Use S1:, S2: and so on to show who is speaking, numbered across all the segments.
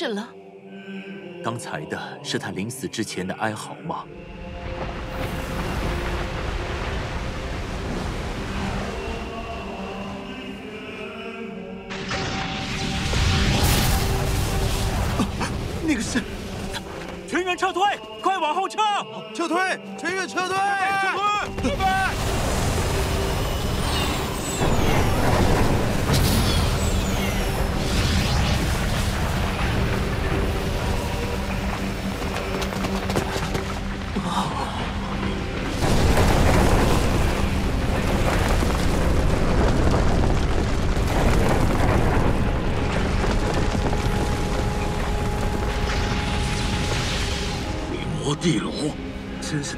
S1: 停止了。
S2: 刚才的是他临死之前的哀嚎吗？
S3: 那个是，
S2: 全员撤退，快往后撤！
S3: 撤退，全员撤退，撤退，撤退！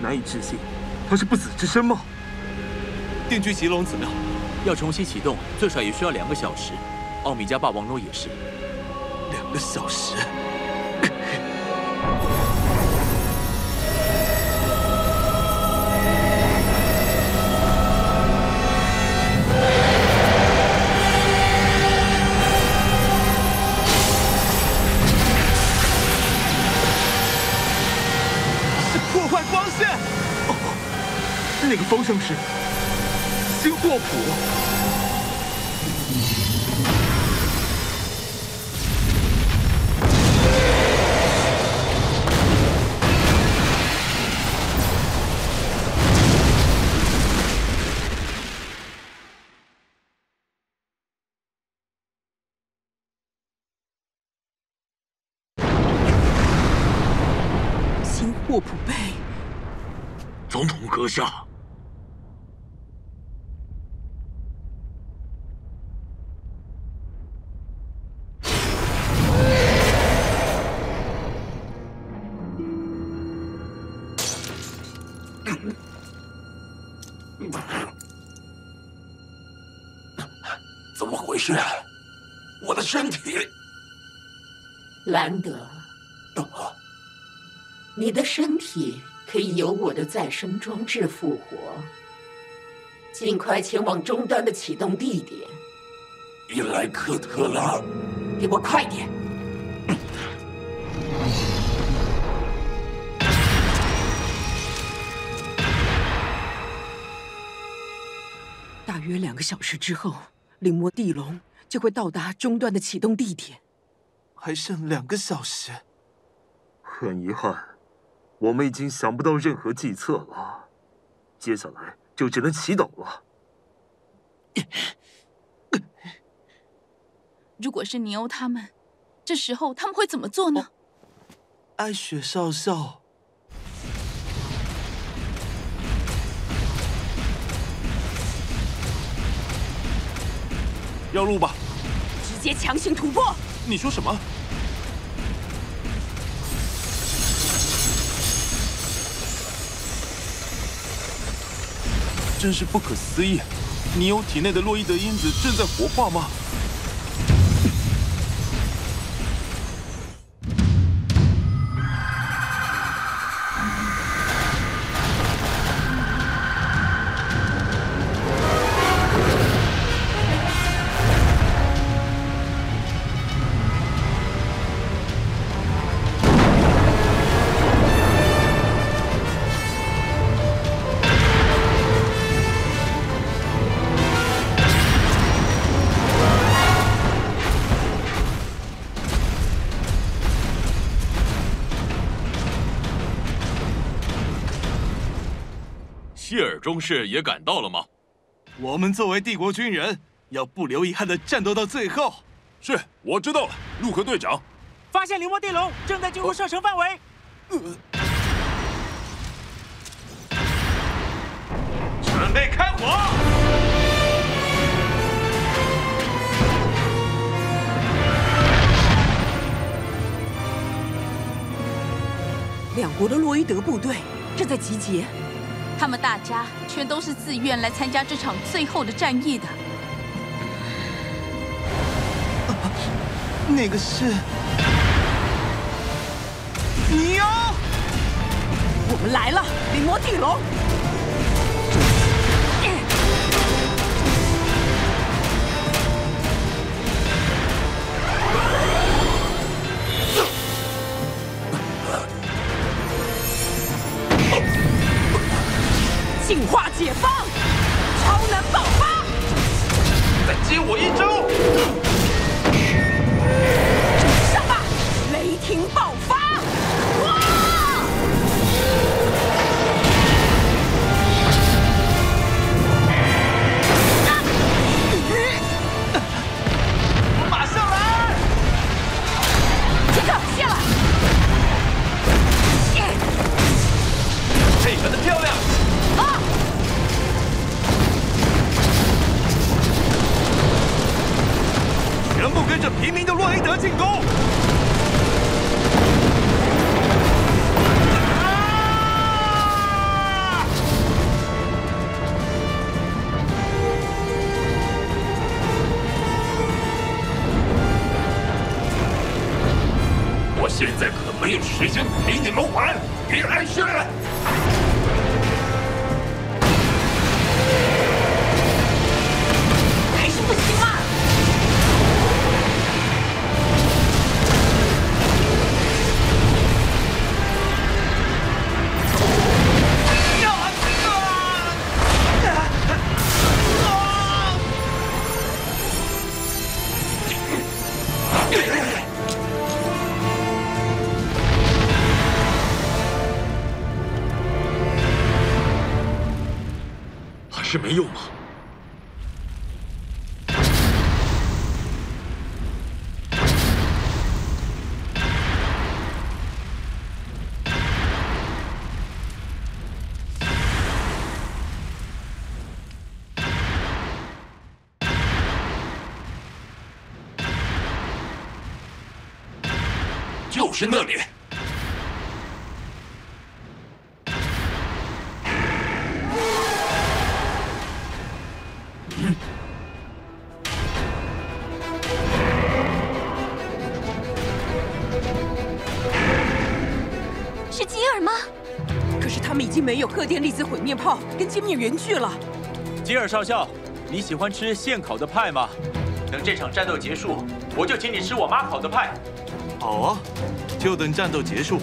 S4: 难以置信，他是不死之身吗？
S2: 定居吉龙怎么样？要重新启动，最少也需要两个小时。奥米加霸王龙也是，
S3: 两个小时。
S4: 那个方向是星霍普。
S1: 星霍普贝，
S4: 总统阁下。
S5: 怎么回事？我的身体，
S6: 兰德，你的身体可以由我的再生装置复活。尽快前往终端的启动地点。
S5: 伊莱克特拉，
S6: 给我快点！
S1: 大约两个小时之后。灵魔地龙就会到达终端的启动地点，
S3: 还剩两个小时。
S4: 很遗憾，我们已经想不到任何计策了。接下来就只能祈祷了。
S1: 如果是尼欧他们，这时候他们会怎么做呢？哦，
S3: 艾雪少校。
S2: 绕路吧，
S1: 直接强行突破。
S2: 你说什么？真是不可思议！你有体内的洛伊德因子正在活化
S7: 吗？中士也赶到了吗？
S3: 我们作为帝国军人，要不留遗憾的战斗到最后。
S7: 是，我知道了，陆克队长。
S8: 发现灵魔地龙，正在进入射程范围。
S3: 呃，
S5: 准备开火！
S1: 两国的洛伊德部队正在集结。
S9: 他们大家全都是自愿来参加这场最后的战役的。
S3: 那个是。你有。
S1: 我们来了，临摹地
S5: 龙。
S10: 就是那里。
S11: 是吉尔吗？
S1: 可是他们已经没有贺电粒子毁灭炮跟歼灭圆锯了。
S12: 吉尔少校，你喜欢吃现烤的派吗？等这场战斗结束，我就请你吃我妈烤的派。
S3: 好啊，就等战斗结束。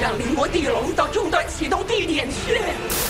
S6: 让灵魔地龙到终端启动地点去。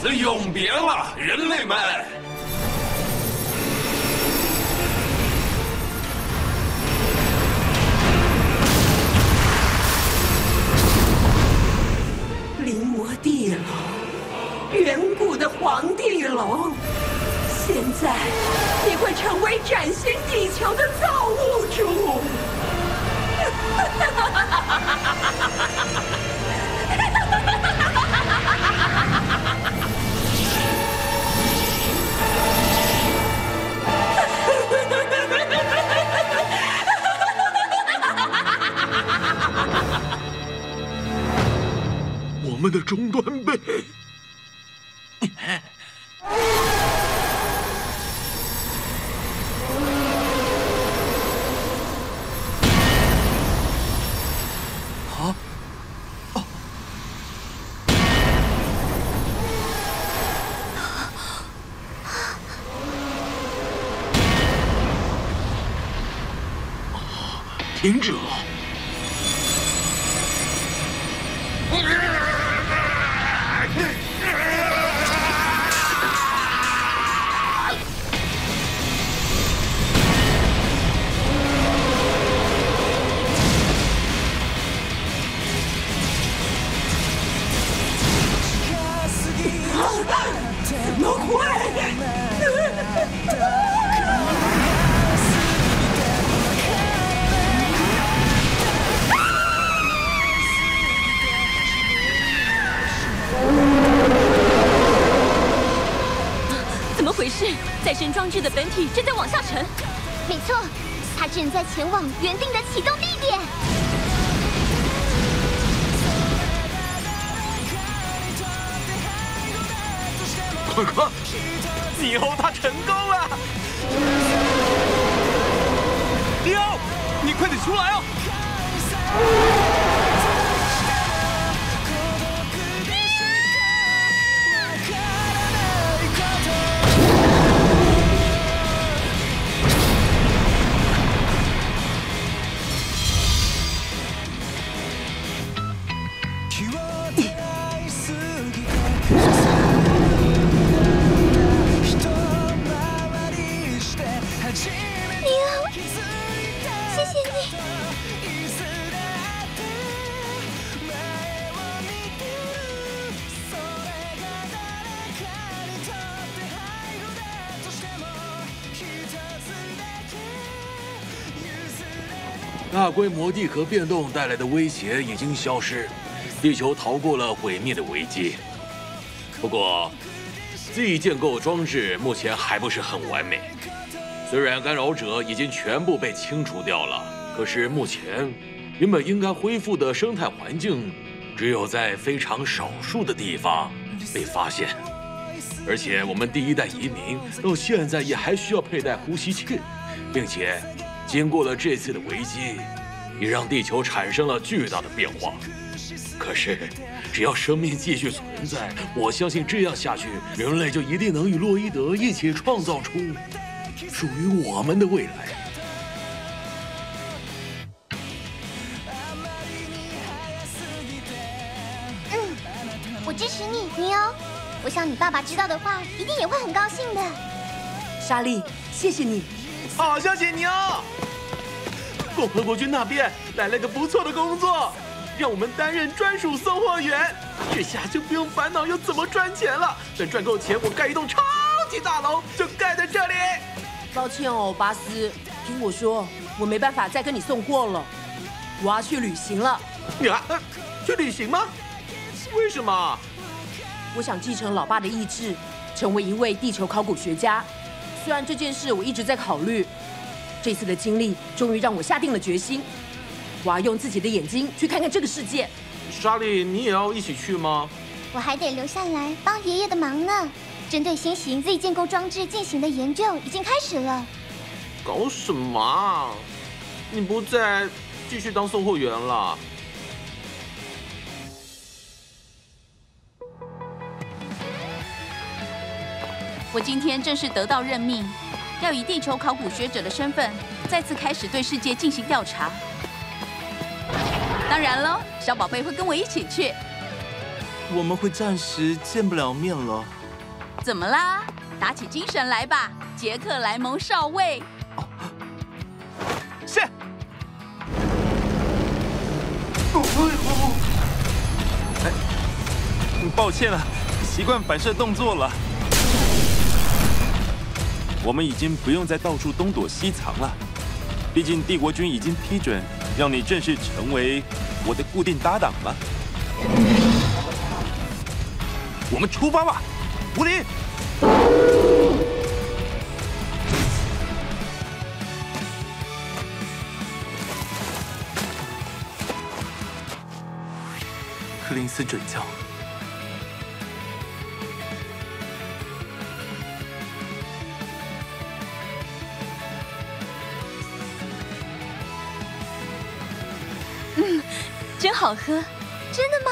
S5: 此永别了，人类们。
S6: 临摹地龙，远古的黄地龙，现在你会成为崭新地球的造物主。
S9: 哈哈哈哈哈哈们的终
S13: 端杯。停止！怎前往原定的启动地点。
S4: 快看，
S8: 你后他成功了！六，你快点出来哦！
S2: 大规模地壳变动带来的威胁已经消失，地球逃过了毁灭的危机。不过，Z 建构装置目前还不是很完美。虽然干扰者已经全部被清除掉了，可是目前原本应该恢复的生态环境，只有在非常少数的地方被发现。而且我们第一代移民到现在也还需要佩戴呼吸器，并且。经过了这次的危机，也让地球产生了巨大的变化。可是，只要生命继续存在，我相信这样下去，人类就一定能与洛伊德一起创造出属于我们的未来。
S13: 嗯，我支持你，尼欧。我想你爸爸知道的话，一定也会很高兴的。
S1: 莎莉，谢谢你。
S8: 好消息，尼欧！共和国军那边来了个不错的工作，让我们担任专属送货员，这下就不用烦恼要怎么赚钱了。等赚够钱，我盖一栋超级大楼，就盖在这里。
S1: 抱歉哦，巴斯，听我说，我没办法再跟你送货了，我要去旅行了。
S8: 你啊，去旅行吗？为什么？
S1: 我想继承老爸的意志，成为一位地球考古学家。虽然这件事我一直在考虑，这次的经历终于让我下定了决心。我要用自己的眼睛去看看这个世界。
S8: 莎莉，你也要一起去吗？
S13: 我还得留下来帮爷爷的忙呢。针对新型 Z 建构装置进行的研究已经开始了。
S8: 搞什么啊？你不再继续当送货员了？
S9: 我今天正式得到任命，要以地球考古学者的身份，再次开始对世界进行调查。当然喽，小宝贝会跟我一起去。
S3: 我们会暂时见不了面了。
S9: 怎么啦？打起精神来吧，杰克莱蒙少尉。
S3: 是。哎，抱歉了，习惯反射动作了。我们已经不用再到处东躲西藏了，毕竟帝国军已经批准让你正式成为我的固定搭档了。我们出发吧，武林。克林斯准
S13: 将。好喝。真的吗？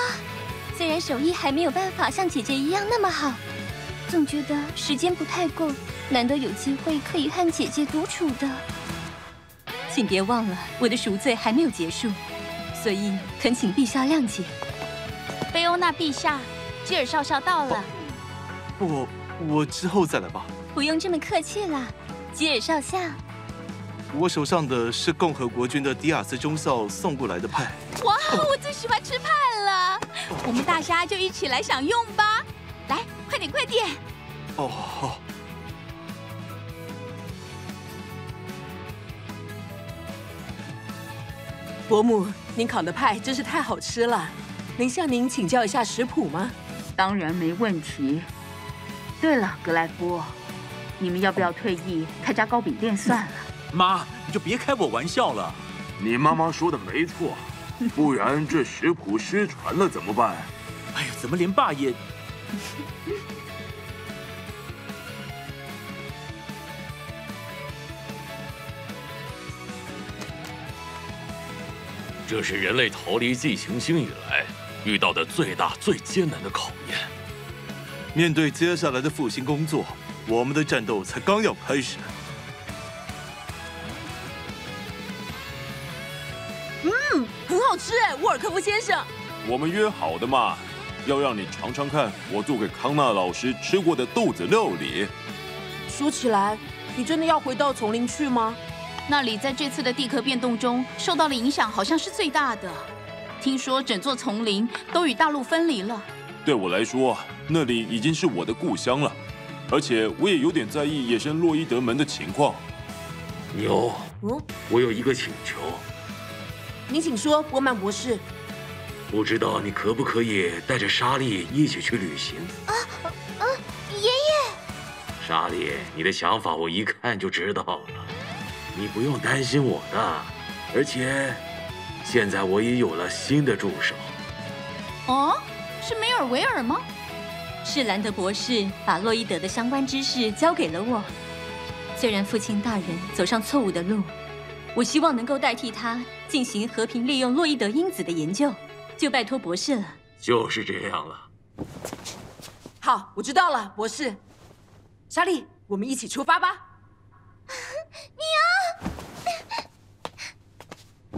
S13: 虽然手艺还没有办法像姐姐一样那么好，总觉得时间不太够，难得有机会可以和姐姐独处的。请别忘了，我的赎罪还没有结束，所以恳请陛下谅解。
S9: 菲欧娜陛下，基尔少校到了。
S3: 不，我之后再来吧。
S13: 不用这么客气了，基尔少校。
S3: 我手上的是共和国军的迪亚斯中校送过来的派。
S9: 哇，我最喜欢吃派了，我们大家就一起来享用吧。来，快点，快点。
S3: 哦，好。
S1: 伯母，您烤的派真是太好吃了。能向您请教一下食谱吗？
S14: 当然没问题。对了，格莱夫，你们要不要退役开家糕饼店算了？
S2: 妈，你就别开我玩笑了。
S4: 你妈妈说的没错，不然这食谱失传了怎么办？
S2: 哎呀，怎么连爸也 这是人类逃离 Z 行星以来遇到的最大、最艰难的考验。
S3: 面对接下来的复兴工作，我们的战斗才刚要开始。
S1: 嗯，很好吃哎，沃尔科夫先生。
S7: 我们约好的嘛，要让你尝尝看我做给康纳老师吃过的豆子料理。
S1: 说起来，你真的要回到丛林去吗？
S9: 那里在这次的地壳变动中受到的影响好像是最大的。听说整座丛林都与大陆分离了。
S7: 对我来说，那里已经是我的故乡了，而且我也有点在意野生洛伊德门的情况。
S2: 牛，嗯，我有一个请求。
S1: 您请说，波曼博士。
S2: 不知道你可不可以带着莎莉一起去旅行？
S13: 啊，啊，爷爷。
S2: 莎莉，你的想法我一看就知道了。你不用担心我的，而且现在我也有了新的助手。
S9: 哦，是梅尔维尔吗？
S13: 是兰德博士把洛伊德的相关知识交给了我。虽然父亲大人走上错误的路，我希望能够代替他进行和平利用洛伊德因子的研究，就拜托博士了。
S2: 就是这样了。
S1: 好，我知道了，博士。莎莉，我们一起出发吧。
S13: 你
S8: 啊！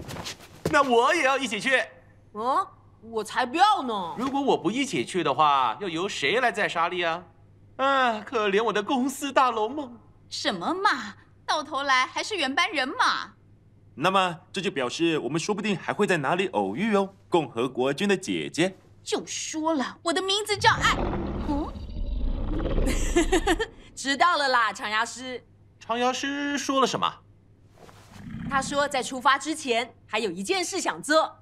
S8: 那我也要一起去。
S1: 哦，我才不要呢！
S8: 如果我不一起去的话，要由谁来载莎莉啊？啊，可怜我的公司大龙梦。
S9: 什么嘛，到头来还是原班人马。
S3: 那么这就表示我们说不定还会在哪里偶遇哦。共和国军的姐姐。
S9: 就说了，我的名字叫爱。嗯。
S1: 知道了啦，长牙师。
S8: 长牙师说了什么？
S1: 他说在出发之前还有一件事想做。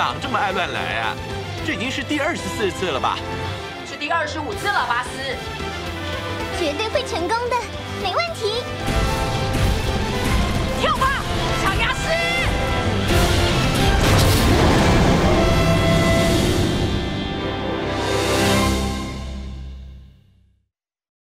S8: 样这么爱乱来啊！这已经是第二十四次了吧？
S1: 是第二十五次了，巴斯。
S13: 绝对会成功的，没
S1: 问题。